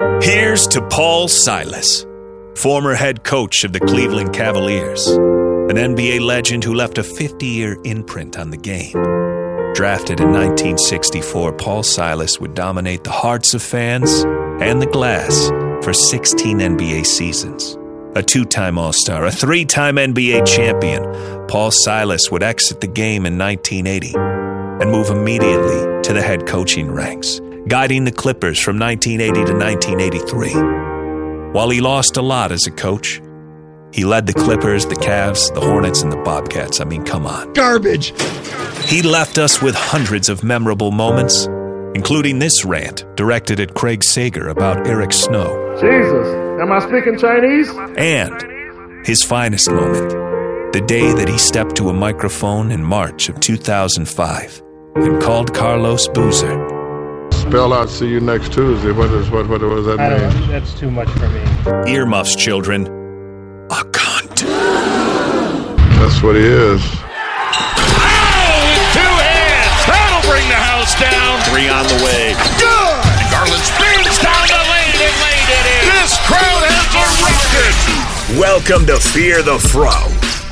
Here's to Paul Silas, former head coach of the Cleveland Cavaliers, an NBA legend who left a 50 year imprint on the game. Drafted in 1964, Paul Silas would dominate the hearts of fans and the glass for 16 NBA seasons. A two time All Star, a three time NBA champion, Paul Silas would exit the game in 1980 and move immediately to the head coaching ranks, guiding the Clippers from 1980 to 1983. While he lost a lot as a coach, he led the Clippers, the Cavs, the Hornets, and the Bobcats. I mean, come on. Garbage. He left us with hundreds of memorable moments, including this rant directed at Craig Sager about Eric Snow. Jesus, am I speaking Chinese? And his finest moment, the day that he stepped to a microphone in March of 2005 and called Carlos Boozer. Spell out "see you next Tuesday." What is what? What does that I don't mean? That's too much for me. Earmuffs, children. A cunt. That's what he is. Two hands. That'll bring the house down. Three on the way. Good. Garland spins down the lane and laid it in. This crowd has erupted. Welcome to Fear the Fro,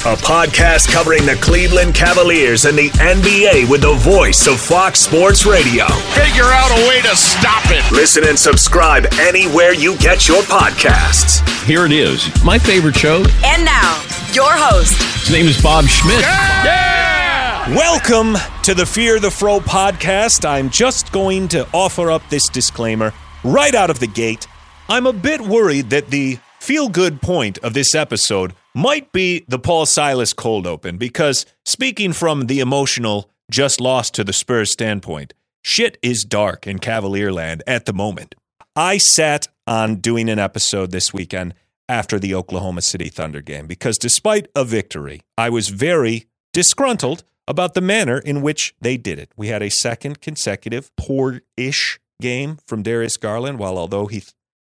a podcast covering the Cleveland Cavaliers and the NBA with the voice of Fox Sports Radio. Figure out a way to stop it. Listen and subscribe anywhere you get your podcasts. Here it is. My favorite show. And now, your host, His name is Bob Schmidt. Yeah. Welcome to the Fear the Fro podcast. I'm just going to offer up this disclaimer right out of the gate. I'm a bit worried that the feel good point of this episode might be the Paul Silas cold open because, speaking from the emotional, just lost to the Spurs standpoint, shit is dark in Cavalier land at the moment. I sat on doing an episode this weekend after the Oklahoma City Thunder game because despite a victory, I was very disgruntled about the manner in which they did it. We had a second consecutive poor-ish game from Darius Garland, while although he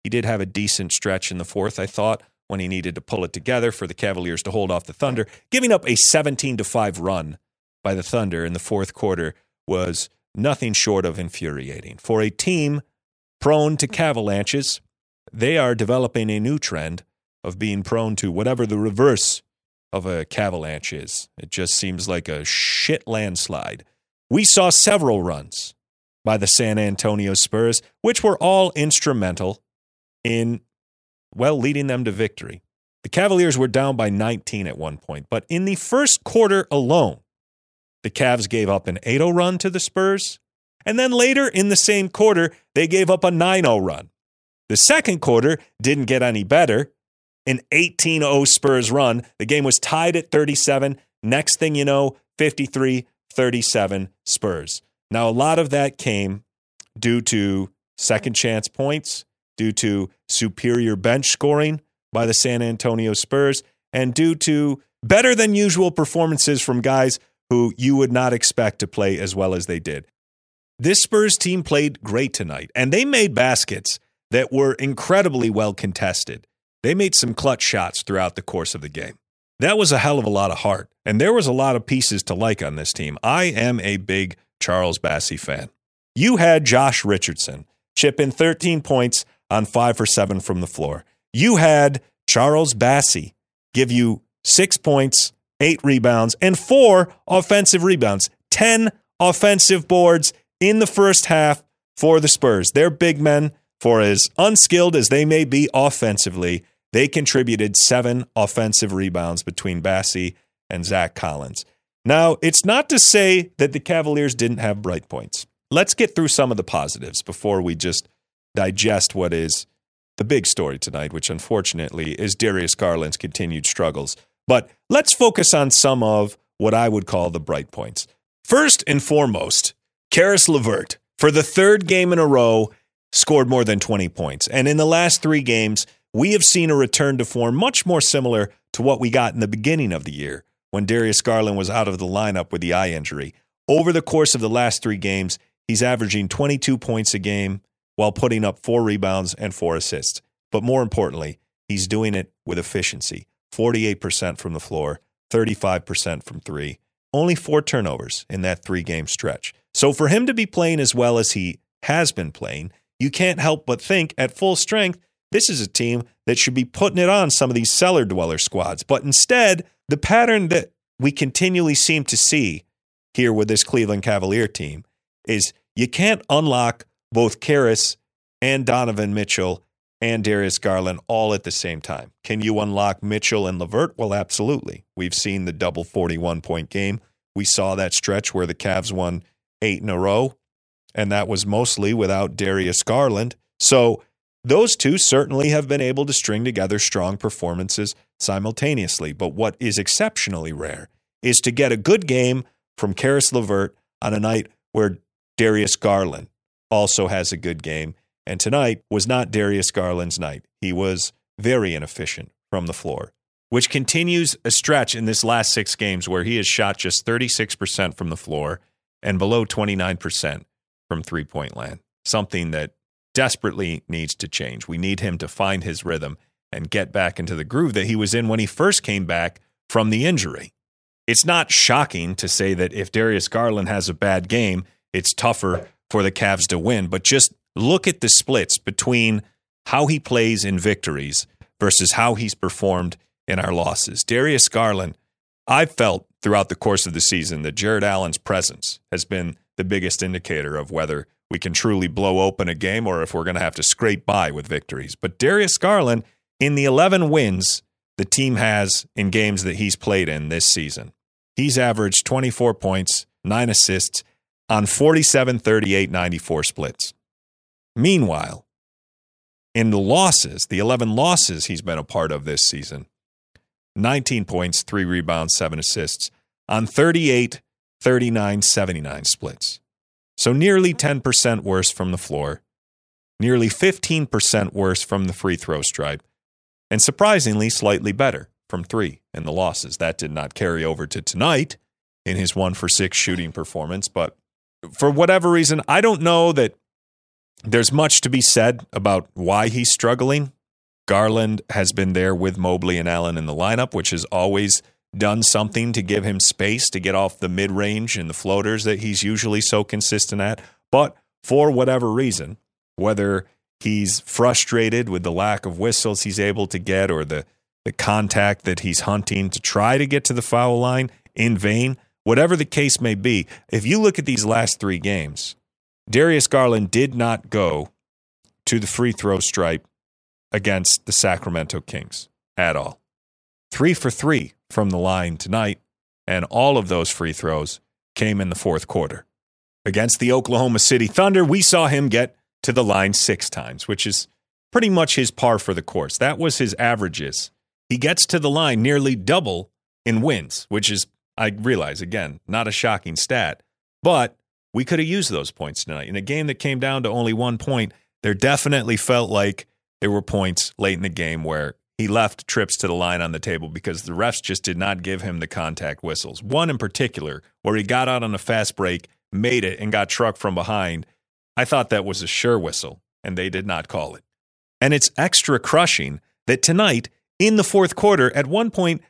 he did have a decent stretch in the fourth, I thought, when he needed to pull it together for the Cavaliers to hold off the Thunder. Giving up a 17 to 5 run by the Thunder in the fourth quarter was nothing short of infuriating. For a team prone to cavalanches, they are developing a new trend of being prone to whatever the reverse of a cavalanche is. It just seems like a shit landslide. We saw several runs by the San Antonio Spurs, which were all instrumental in, well, leading them to victory. The Cavaliers were down by 19 at one point, but in the first quarter alone, the Cavs gave up an 8 0 run to the Spurs. And then later in the same quarter, they gave up a 9 0 run. The second quarter didn't get any better. An 18 0 Spurs run. The game was tied at 37. Next thing you know, 53 37 Spurs. Now, a lot of that came due to second chance points, due to superior bench scoring by the San Antonio Spurs, and due to better than usual performances from guys who you would not expect to play as well as they did. This Spurs team played great tonight, and they made baskets that were incredibly well contested. They made some clutch shots throughout the course of the game. That was a hell of a lot of heart, and there was a lot of pieces to like on this team. I am a big Charles Bassey fan. You had Josh Richardson chip in 13 points on 5 for 7 from the floor. You had Charles Bassey give you 6 points, 8 rebounds, and 4 offensive rebounds. 10 offensive boards in the first half for the Spurs. Their big men, for as unskilled as they may be offensively, they contributed seven offensive rebounds between Bassey and Zach Collins. Now, it's not to say that the Cavaliers didn't have bright points. Let's get through some of the positives before we just digest what is the big story tonight, which unfortunately is Darius Garland's continued struggles. But let's focus on some of what I would call the bright points. First and foremost, Caris LeVert, for the third game in a row, scored more than 20 points. And in the last three games, we have seen a return to form much more similar to what we got in the beginning of the year when Darius Garland was out of the lineup with the eye injury. Over the course of the last three games, he's averaging 22 points a game while putting up four rebounds and four assists. But more importantly, he's doing it with efficiency 48% from the floor, 35% from three, only four turnovers in that three game stretch. So for him to be playing as well as he has been playing, you can't help but think at full strength, this is a team that should be putting it on some of these cellar dweller squads. But instead, the pattern that we continually seem to see here with this Cleveland Cavalier team is you can't unlock both Caris and Donovan Mitchell and Darius Garland all at the same time. Can you unlock Mitchell and LeVert? Well, absolutely. We've seen the double 41 point game. We saw that stretch where the Cavs won eight in a row, and that was mostly without Darius Garland. So those two certainly have been able to string together strong performances simultaneously. But what is exceptionally rare is to get a good game from Caris LeVert on a night where Darius Garland also has a good game. And tonight was not Darius Garland's night. He was very inefficient from the floor, which continues a stretch in this last six games where he has shot just 36% from the floor and below 29% from three point land. Something that desperately needs to change. We need him to find his rhythm and get back into the groove that he was in when he first came back from the injury. It's not shocking to say that if Darius Garland has a bad game, it's tougher for the Cavs to win, but just look at the splits between how he plays in victories versus how he's performed in our losses. Darius Garland, I've felt throughout the course of the season that Jarrett Allen's presence has been the biggest indicator of whether we can truly blow open a game or if we're going to have to scrape by with victories. But Darius Garland, in the 11 wins the team has in games that he's played in this season, he's averaged 24 points, nine assists on 47, 38, 94 splits. Meanwhile, in the losses, the 11 losses he's been a part of this season, 19 points, three rebounds, seven assists on 38, 39, 79 splits. So nearly 10% worse from the floor, nearly 15% worse from the free throw stripe, and surprisingly slightly better from three in the losses. That did not carry over to tonight in his one for six shooting performance, but for whatever reason, I don't know that there's much to be said about why he's struggling. Garland has been there with Mobley and Allen in the lineup, which has always done something to give him space to get off the mid range and the floaters that he's usually so consistent at. But for whatever reason, whether he's frustrated with the lack of whistles he's able to get or the, the contact that he's hunting to try to get to the foul line in vain, whatever the case may be, if you look at these last three games, Darius Garland did not go to the free throw stripe against the Sacramento Kings at all. Three for three from the line tonight, and all of those free throws came in the fourth quarter. Against the Oklahoma City Thunder, we saw him get to the line six times, which is pretty much his par for the course. That was his averages. He gets to the line nearly double in wins, which is, I realize, again, not a shocking stat, but we could have used those points tonight. In a game that came down to only one point, there definitely felt like there were points late in the game where he left trips to the line on the table because the refs just did not give him the contact whistles. One in particular, where he got out on a fast break, made it, and got trucked from behind. I thought that was a sure whistle, and they did not call it. And it's extra crushing that tonight, in the fourth quarter, at one point,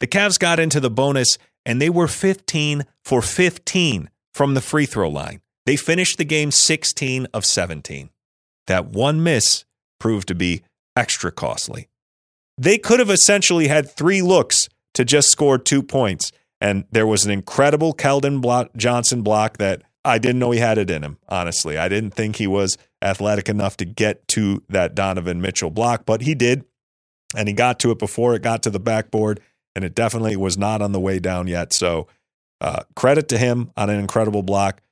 the Cavs got into the bonus and they were 15 for 15 from the free throw line. They finished the game 16 of 17. That one miss proved to be extra costly. They could have essentially had three looks to just score two points. And there was an incredible Keldon Johnson block that I didn't know he had it in him, honestly. I didn't think he was athletic enough to get to that Donovan Mitchell block, but he did. And he got to it before it got to the backboard, and it definitely was not on the way down yet. So uh, credit to him on an incredible block.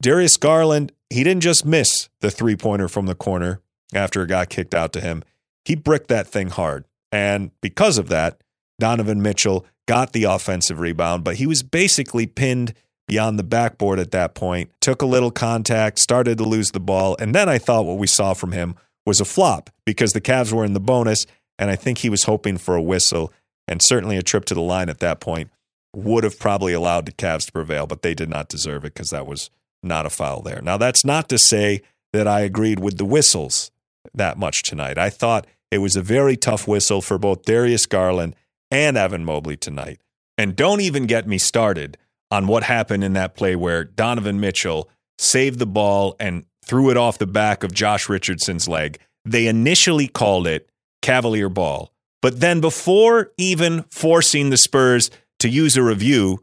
Darius Garland, he didn't just miss the three pointer from the corner after it got kicked out to him, he bricked that thing hard. And because of that, Donovan Mitchell got the offensive rebound, but he was basically pinned beyond the backboard at that point, took a little contact, started to lose the ball. And then I thought what we saw from him was a flop because the Cavs were in the bonus. And I think he was hoping for a whistle and certainly a trip to the line at that point would have probably allowed the Cavs to prevail, but they did not deserve it because that was not a foul there. Now, that's not to say that I agreed with the whistles that much tonight. I thought it was a very tough whistle for both Darius Garland and Evan Mobley tonight. And don't even get me started on what happened in that play where Donovan Mitchell saved the ball and threw it off the back of Josh Richardson's leg. They initially called it Cavalier ball. But then before even forcing the Spurs to use a review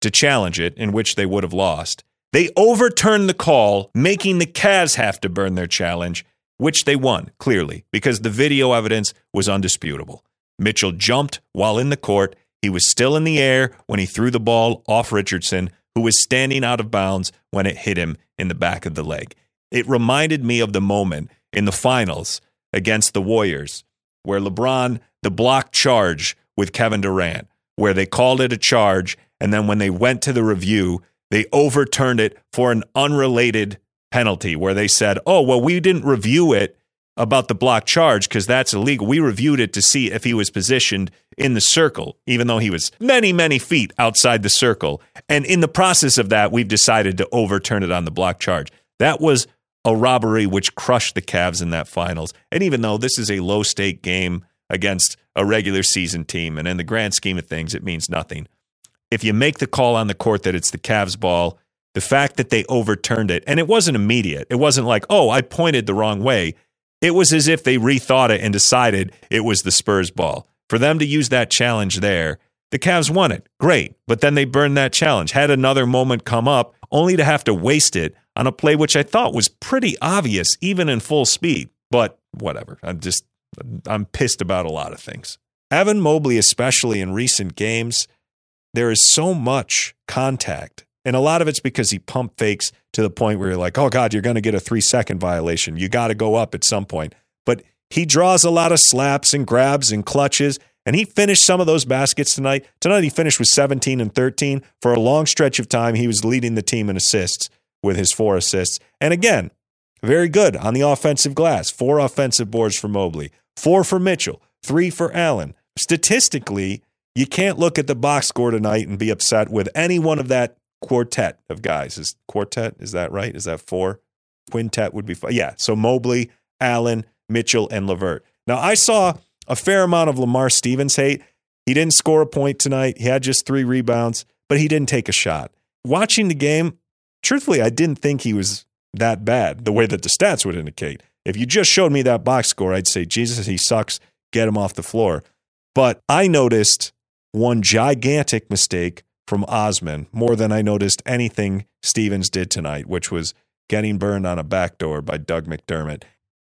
to challenge it, in which they would have lost, they overturned the call, making the Cavs have to burn their challenge, which they won, clearly, because the video evidence was undisputable. Mitchell jumped while in the court. He was still in the air when he threw the ball off Richardson, who was standing out of bounds when it hit him in the back of the leg. It reminded me of the moment in the finals against the Warriors where LeBron, the block charge with Kevin Durant, where they called it a charge. And then when they went to the review, they overturned it for an unrelated penalty where they said, oh, well, we didn't review it about the block charge because that's illegal. We reviewed it to see if he was positioned in the circle, even though he was many, many feet outside the circle. And in the process of that, we've decided to overturn it on the block charge. That was a robbery which crushed the Cavs in that finals. And even though this is a low stake game against a regular season team, and in the grand scheme of things, it means nothing. If you make the call on the court that it's the Cavs ball, the fact that they overturned it, and it wasn't immediate, it wasn't like, oh, I pointed the wrong way. It was as if they rethought it and decided it was the Spurs ball. For them to use that challenge there, the Cavs won it. Great. But then they burned that challenge, had another moment come up, only to have to waste it on a play which I thought was pretty obvious, even in full speed. But whatever. I'm just, I'm pissed about a lot of things. Evan Mobley, especially in recent games, there is so much contact. And a lot of it's because he pump fakes to the point where you're like, oh God, you're going to get a three second violation. You got to go up at some point. But he draws a lot of slaps and grabs and clutches. And he finished some of those baskets tonight. Tonight he finished with 17 and 13. For a long stretch of time, he was leading the team in assists with his four assists. And again, very good on the offensive glass. Four offensive boards for Mobley, four for Mitchell, three for Allen. Statistically, you can't look at the box score tonight and be upset with any one of that quartet of guys. Is quartet, is that right? Is that four? Quintet would be five. Yeah. So Mobley, Allen, Mitchell, and LeVert. Now, I saw a fair amount of Lamar Stevens hate. He didn't score a point tonight. He had just three rebounds, but he didn't take a shot. Watching the game, truthfully, I didn't think he was that bad the way that the stats would indicate. If you just showed me that box score, I'd say, Jesus, he sucks. Get him off the floor. But I noticed one gigantic mistake from Osman more than I noticed anything Stevens did tonight, which was getting burned on a backdoor by Doug McDermott.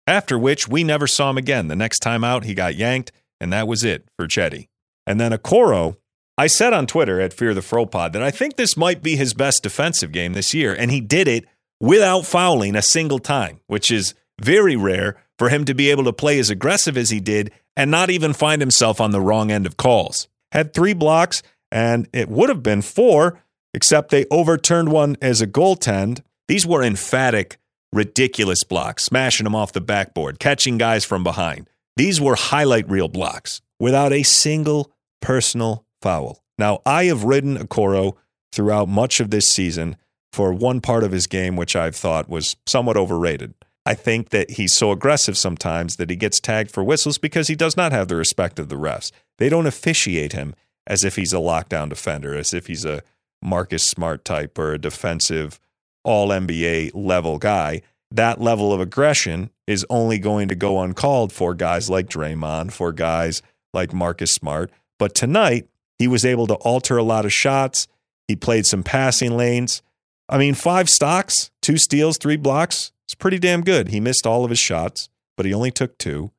After which, we never saw him again. The next time out, he got yanked, and that was it for Cedi. And then Okoro I said on Twitter at Fear the Fro Pod that I think this might be his best defensive game this year, and he did it without fouling a single time, which is very rare for him to be able to play as aggressive as he did and not even find himself on the wrong end of calls. Had three blocks, and it would have been four, except they overturned one as a goaltend. These were emphatic, ridiculous blocks, smashing them off the backboard, catching guys from behind. These were highlight reel blocks without a single personal foul. Now, I have ridden Okoro throughout much of this season for one part of his game, which I've thought was somewhat overrated. I think that he's so aggressive sometimes that he gets tagged for whistles because he does not have the respect of the refs. They don't officiate him as if he's a lockdown defender, as if he's a Marcus Smart type or a defensive all NBA level guy. That level of aggression is only going to go uncalled for guys like Draymond, for guys like Marcus Smart. But tonight, he was able to alter a lot of shots. He played some passing lanes. I mean, five stocks, two steals, three blocks. It's pretty damn good. He missed all of his shots, but he only took two.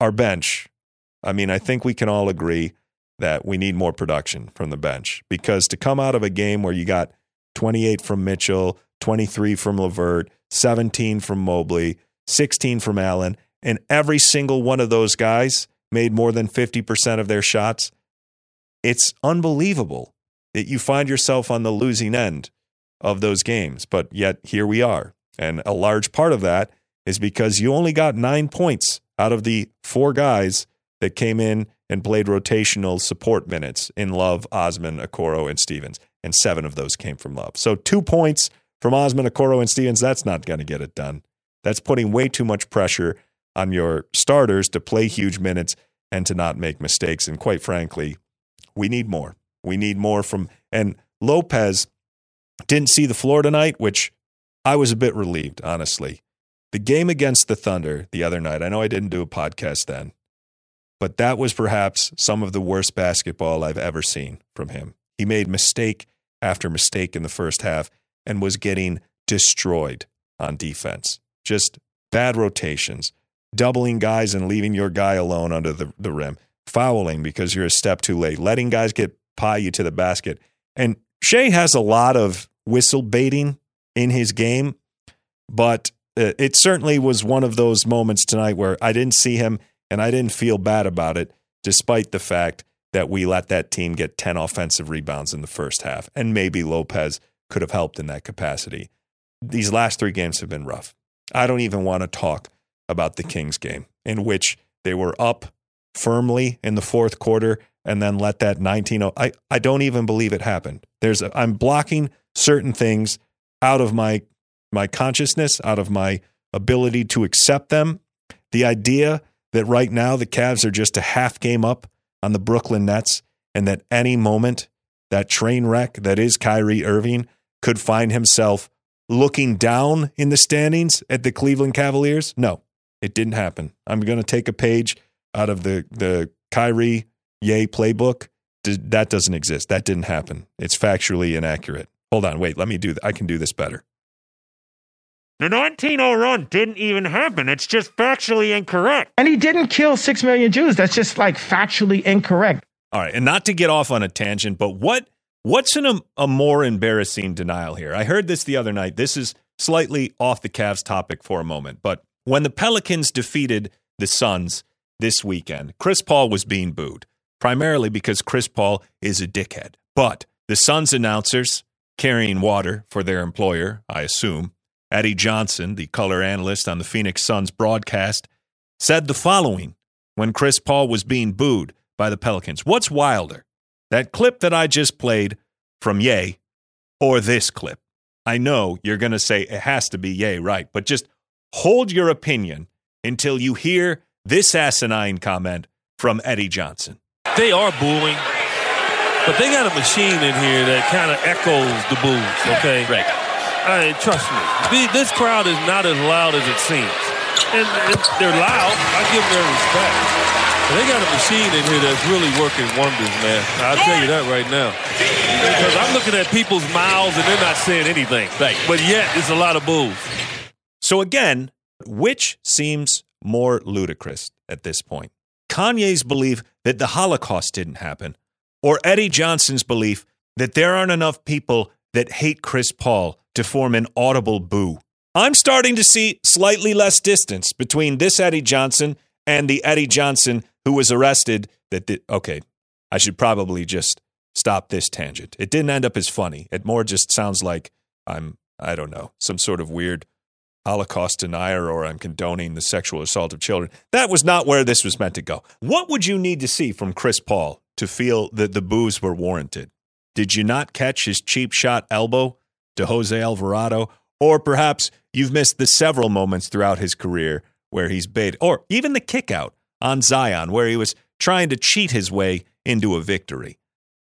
Our bench, I mean, I think we can all agree that we need more production from the bench because to come out of a game where you got 28 from Mitchell, 23 from LeVert, 17 from Mobley, 16 from Allen, and every single one of those guys made more than 50% of their shots it's unbelievable that you find yourself on the losing end of those games. But yet here we are. And a large part of that is because you only got nine points out of the four guys that came in and played rotational support minutes in Love, Osman, Okoro, and Stevens. And seven of those came from Love. So two points from Osman, Okoro, and Stevens, that's not going to get it done. That's putting way too much pressure on your starters to play huge minutes and to not make mistakes. And quite frankly, we need more. We need more from and Lopez didn't see the floor tonight, which I was a bit relieved, honestly. The game against the Thunder the other night, I know I didn't do a podcast then, but that was perhaps some of the worst basketball I've ever seen from him. He made mistake after mistake in the first half and was getting destroyed on defense. Just bad rotations, doubling guys and leaving your guy alone under the, the rim, fouling because you're a step too late, letting guys get pie you to the basket. And Shai has a lot of whistle baiting in his game, but uh, it certainly was one of those moments tonight where I didn't see him and I didn't feel bad about it, despite the fact that we let that team get 10 offensive rebounds in the first half. And maybe Lopez could have helped in that capacity. These last three games have been rough. I don't even want to talk about the Kings game, in which they were up firmly in the fourth quarter and then let that 19 I, I don't even believe it happened. There's a, I'm blocking certain things out of my my consciousness, out of my ability to accept them. The idea that right now the Cavs are just a half game up on the Brooklyn Nets and that any moment that train wreck that is Kyrie Irving could find himself looking down in the standings at the Cleveland Cavaliers? No, it didn't happen. I'm going to take a page out of the the Kyrie Ye playbook. That doesn't exist. That didn't happen. It's factually inaccurate. Hold on, wait. Let me do. I can do this better. The 1900 run didn't even happen. It's just factually incorrect. And he didn't kill six million Jews. That's just like factually incorrect. All right, and not to get off on a tangent, but what what's an, a more embarrassing denial here? I heard this the other night. This is slightly off the Cavs topic for a moment, but when the Pelicans defeated the Suns this weekend, Chris Paul was being booed primarily because Chris Paul is a dickhead. But the Suns announcers carrying water for their employer, I assume, Eddie Johnson, the color analyst on the Phoenix Suns broadcast, said the following when Chris Paul was being booed by the Pelicans. What's wilder, that clip that I just played from Ye or this clip? I know you're going to say it has to be Ye, right? But just hold your opinion until you hear this asinine comment from Eddie Johnson. They are booing, but they got a machine in here that kind of echoes the boos, okay? Right. I trust me. This crowd is not as loud as it seems. And they're loud. I give them their respect. But they got a machine in here that's really working wonders, man. I'll tell you that right now. Because I'm looking at people's mouths and they're not saying anything. Right. But yet, it's a lot of boos. So again, which seems more ludicrous at this point? Kanye's belief that the Holocaust didn't happen, or Eddie Johnson's belief that there aren't enough people that hate Chris Paul to form an audible boo. I'm starting to see slightly less distance between this Eddie Johnson and the Eddie Johnson who was arrested. That did, okay, I should probably just stop this tangent. It didn't end up as funny. It more just sounds like I'm I don't know some sort of weird Holocaust denier or I'm condoning the sexual assault of children. That was not where this was meant to go. What would you need to see from Chris Paul to feel that the boos were warranted? Did you not catch his cheap shot elbow to Jose Alvarado? Or perhaps you've missed the several moments throughout his career where he's baited, or even the kickout on Zion where he was trying to cheat his way into a victory.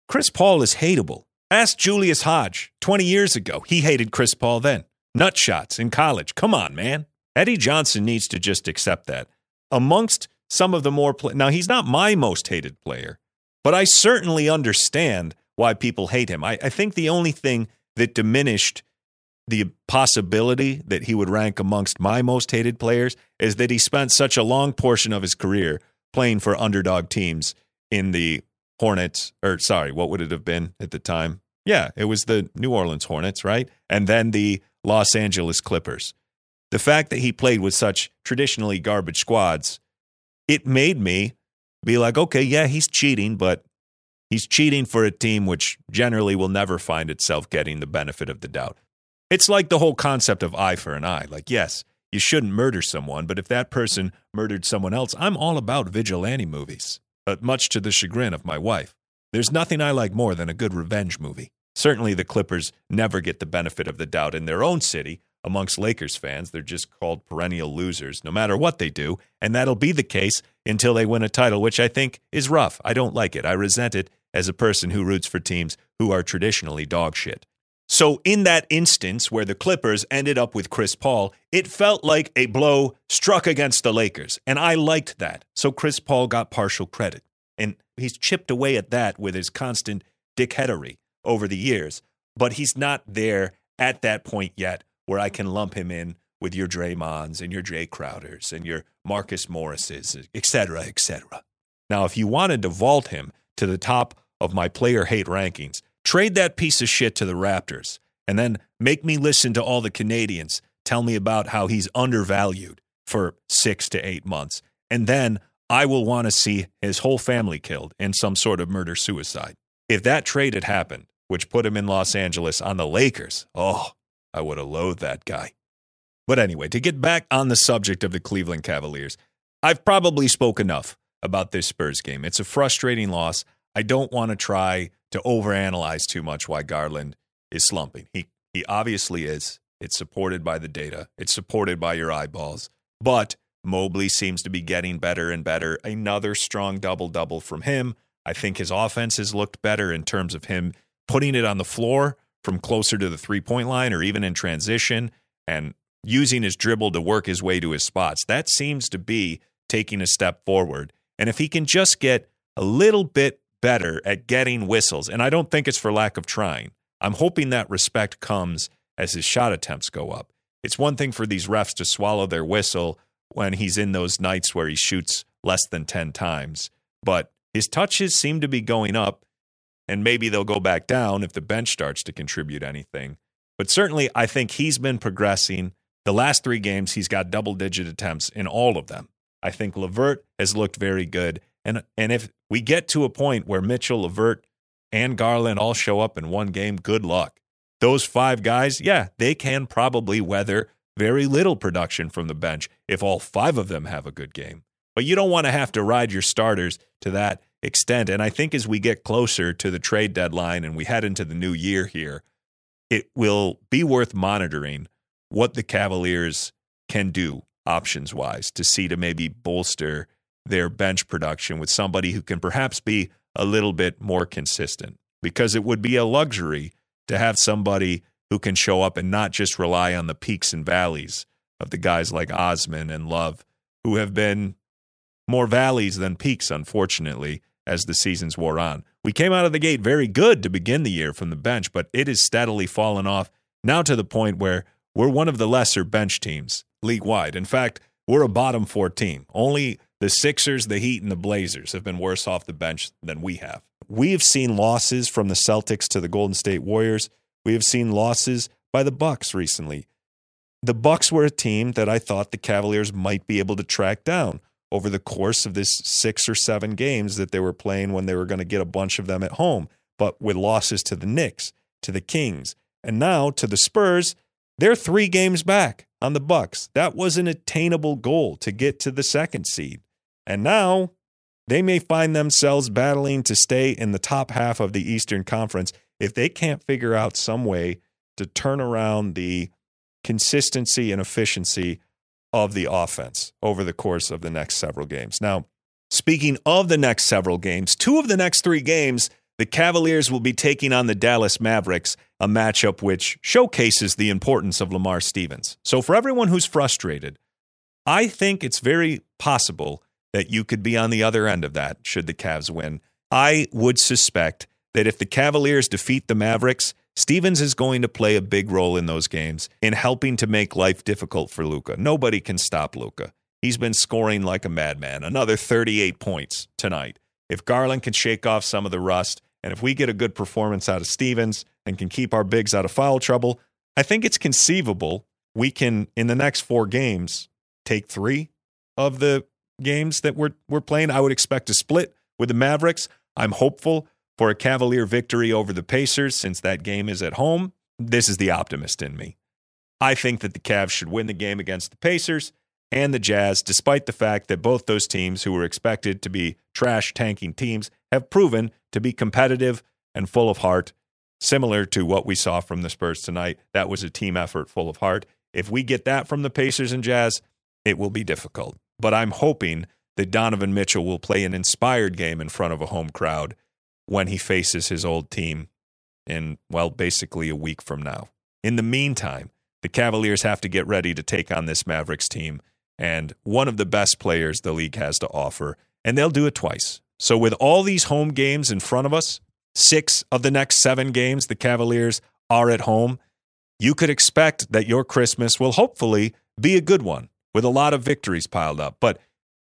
Chris Paul is hateable. Ask Julius Hodge 20 years ago. He hated Chris Paul then. Nut shots in college. Come on, man. Eddie Johnson needs to just accept that. Amongst some of the more, play- now he's not my most hated player, but I certainly understand why people hate him. I, I think the only thing that diminished the possibility that he would rank amongst my most hated players is that he spent such a long portion of his career playing for underdog teams in the Hornets, or sorry, what would it have been at the time? Yeah, it was the New Orleans Hornets, right? And then the Los Angeles Clippers. The fact that he played with such traditionally garbage squads, it made me be like, okay, yeah, he's cheating, but He's cheating for a team which generally will never find itself getting the benefit of the doubt. It's like the whole concept of eye for an eye. Like, yes, you shouldn't murder someone, but if that person murdered someone else, I'm all about vigilante movies, but much to the chagrin of my wife. There's nothing I like more than a good revenge movie. Certainly, the Clippers never get the benefit of the doubt in their own city. Amongst Lakers fans, they're just called perennial losers no matter what they do, and that'll be the case until they win a title, which I think is rough. I don't like it. I resent it as a person who roots for teams who are traditionally dog shit. So, in that instance where the Clippers ended up with Chris Paul, it felt like a blow struck against the Lakers. And I liked that. So, Chris Paul got partial credit. And he's chipped away at that with his constant dickheadery over the years. But he's not there at that point yet where I can lump him in with your Draymonds and your Jae Crowders and your Marcus Morrises, et cetera, et cetera. Now, if you wanted to vault him to the top of my player hate rankings, trade that piece of shit to the Raptors and then make me listen to all the Canadians tell me about how he's undervalued for six to eight months. And then I will want to see his whole family killed in some sort of murder suicide. If that trade had happened, which put him in Los Angeles on the Lakers, oh, I would have loathed that guy. But anyway, to get back on the subject of the Cleveland Cavaliers, I've probably spoke enough about this Spurs game. It's a frustrating loss. I don't want to try to overanalyze too much why Garland is slumping. He he obviously is. It's supported by the data. It's supported by your eyeballs. But Mobley seems to be getting better and better. Another strong double double from him. I think his offense has looked better in terms of him putting it on the floor from closer to the three point line or even in transition and using his dribble to work his way to his spots. That seems to be taking a step forward. And if he can just get a little bit better at getting whistles, and I don't think it's for lack of trying, I'm hoping that respect comes as his shot attempts go up. It's one thing for these refs to swallow their whistle when he's in those nights where he shoots less than 10 times, but his touches seem to be going up, and maybe they'll go back down if the bench starts to contribute anything. But certainly, I think he's been progressing. The last three games, he's got double digit attempts in all of them. I think LeVert has looked very good. And, and if we get to a point where Mitchell, LeVert, and Garland all show up in one game, good luck. Those five guys, yeah, they can probably weather very little production from the bench if all five of them have a good game. But you don't want to have to ride your starters to that extent. And I think as we get closer to the trade deadline and we head into the new year here, it will be worth monitoring what the Cavaliers can do options wise to see to maybe bolster their bench production with somebody who can perhaps be a little bit more consistent because it would be a luxury to have somebody who can show up and not just rely on the peaks and valleys of the guys like Osman and Love who have been more valleys than peaks unfortunately as the seasons wore on. We came out of the gate very good to begin the year from the bench, but it has steadily fallen off now to the point where we're one of the lesser bench teams league wide. In fact, we're a bottom four team. Only the Sixers, the Heat, and the Blazers have been worse off the bench than we have. We have seen losses from the Celtics to the Golden State Warriors. We have seen losses by the Bucks recently. The Bucks were a team that I thought the Cavaliers might be able to track down over the course of this six or seven games that they were playing when they were going to get a bunch of them at home, but with losses to the Knicks, to the Kings, and now to the Spurs, they're 3 games back on the Bucks. That was an attainable goal to get to the second seed. And now they may find themselves battling to stay in the top half of the Eastern Conference if they can't figure out some way to turn around the consistency and efficiency of the offense over the course of the next several games. Now, speaking of the next several games, two of the next three games, the Cavaliers will be taking on the Dallas Mavericks, a matchup which showcases the importance of Lamar Stevens. So, for everyone who's frustrated, I think it's very possible that you could be on the other end of that should the Cavs win. I would suspect that if the Cavaliers defeat the Mavericks, Stevens is going to play a big role in those games in helping to make life difficult for Luka. Nobody can stop Luka. He's been scoring like a madman. Another 38 points tonight. If Garland can shake off some of the rust, and if we get a good performance out of Stevens and can keep our bigs out of foul trouble, I think it's conceivable we can, in the next four games, take three of the games that we're we're playing. I would expect to split with the Mavericks. I'm hopeful for a Cavalier victory over the Pacers since that game is at home. This is the optimist in me. I think that the Cavs should win the game against the Pacers and the Jazz, despite the fact that both those teams, who were expected to be trash tanking teams, have proven to be competitive and full of heart, similar to what we saw from the Spurs tonight. That was a team effort full of heart. If we get that from the Pacers and Jazz, it will be difficult. But I'm hoping that Donovan Mitchell will play an inspired game in front of a home crowd when he faces his old team in, well, basically a week from now. In the meantime, the Cavaliers have to get ready to take on this Mavericks team and one of the best players the league has to offer, and they'll do it twice. So, with all these home games in front of us, six of the next seven games, the Cavaliers are at home. You could expect that your Christmas will hopefully be a good one with a lot of victories piled up. But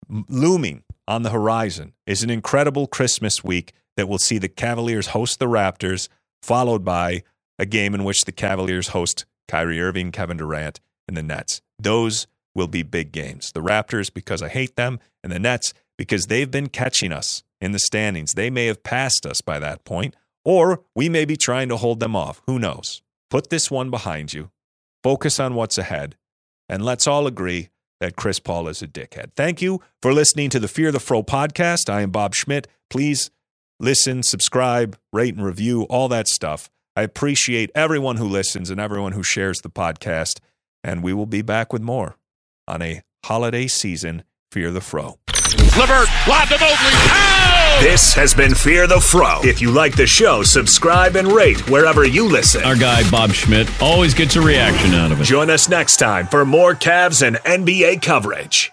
looming on the horizon is an incredible Christmas week that will see the Cavaliers host the Raptors, followed by a game in which the Cavaliers host Kyrie Irving, Kevin Durant, and the Nets. Those will be big games. The Raptors, because I hate them, and the Nets, because they've been catching us in the standings. They may have passed us by that point, or we may be trying to hold them off. Who knows? Put this one behind you, focus on what's ahead, and let's all agree that Chris Paul is a dickhead. Thank you for listening to the Fear the Fro podcast. I am Bob Schmidt. Please listen, subscribe, rate, and review, all that stuff. I appreciate everyone who listens and everyone who shares the podcast. And we will be back with more on a holiday season Fear the Fro. Levert, lob to Mobley. Ow! Oh! This has been Fear the Fro. If you like the show, subscribe and rate wherever you listen. Our guy, Bob Schmidt, always gets a reaction out of it. Join us next time for more Cavs and NBA coverage.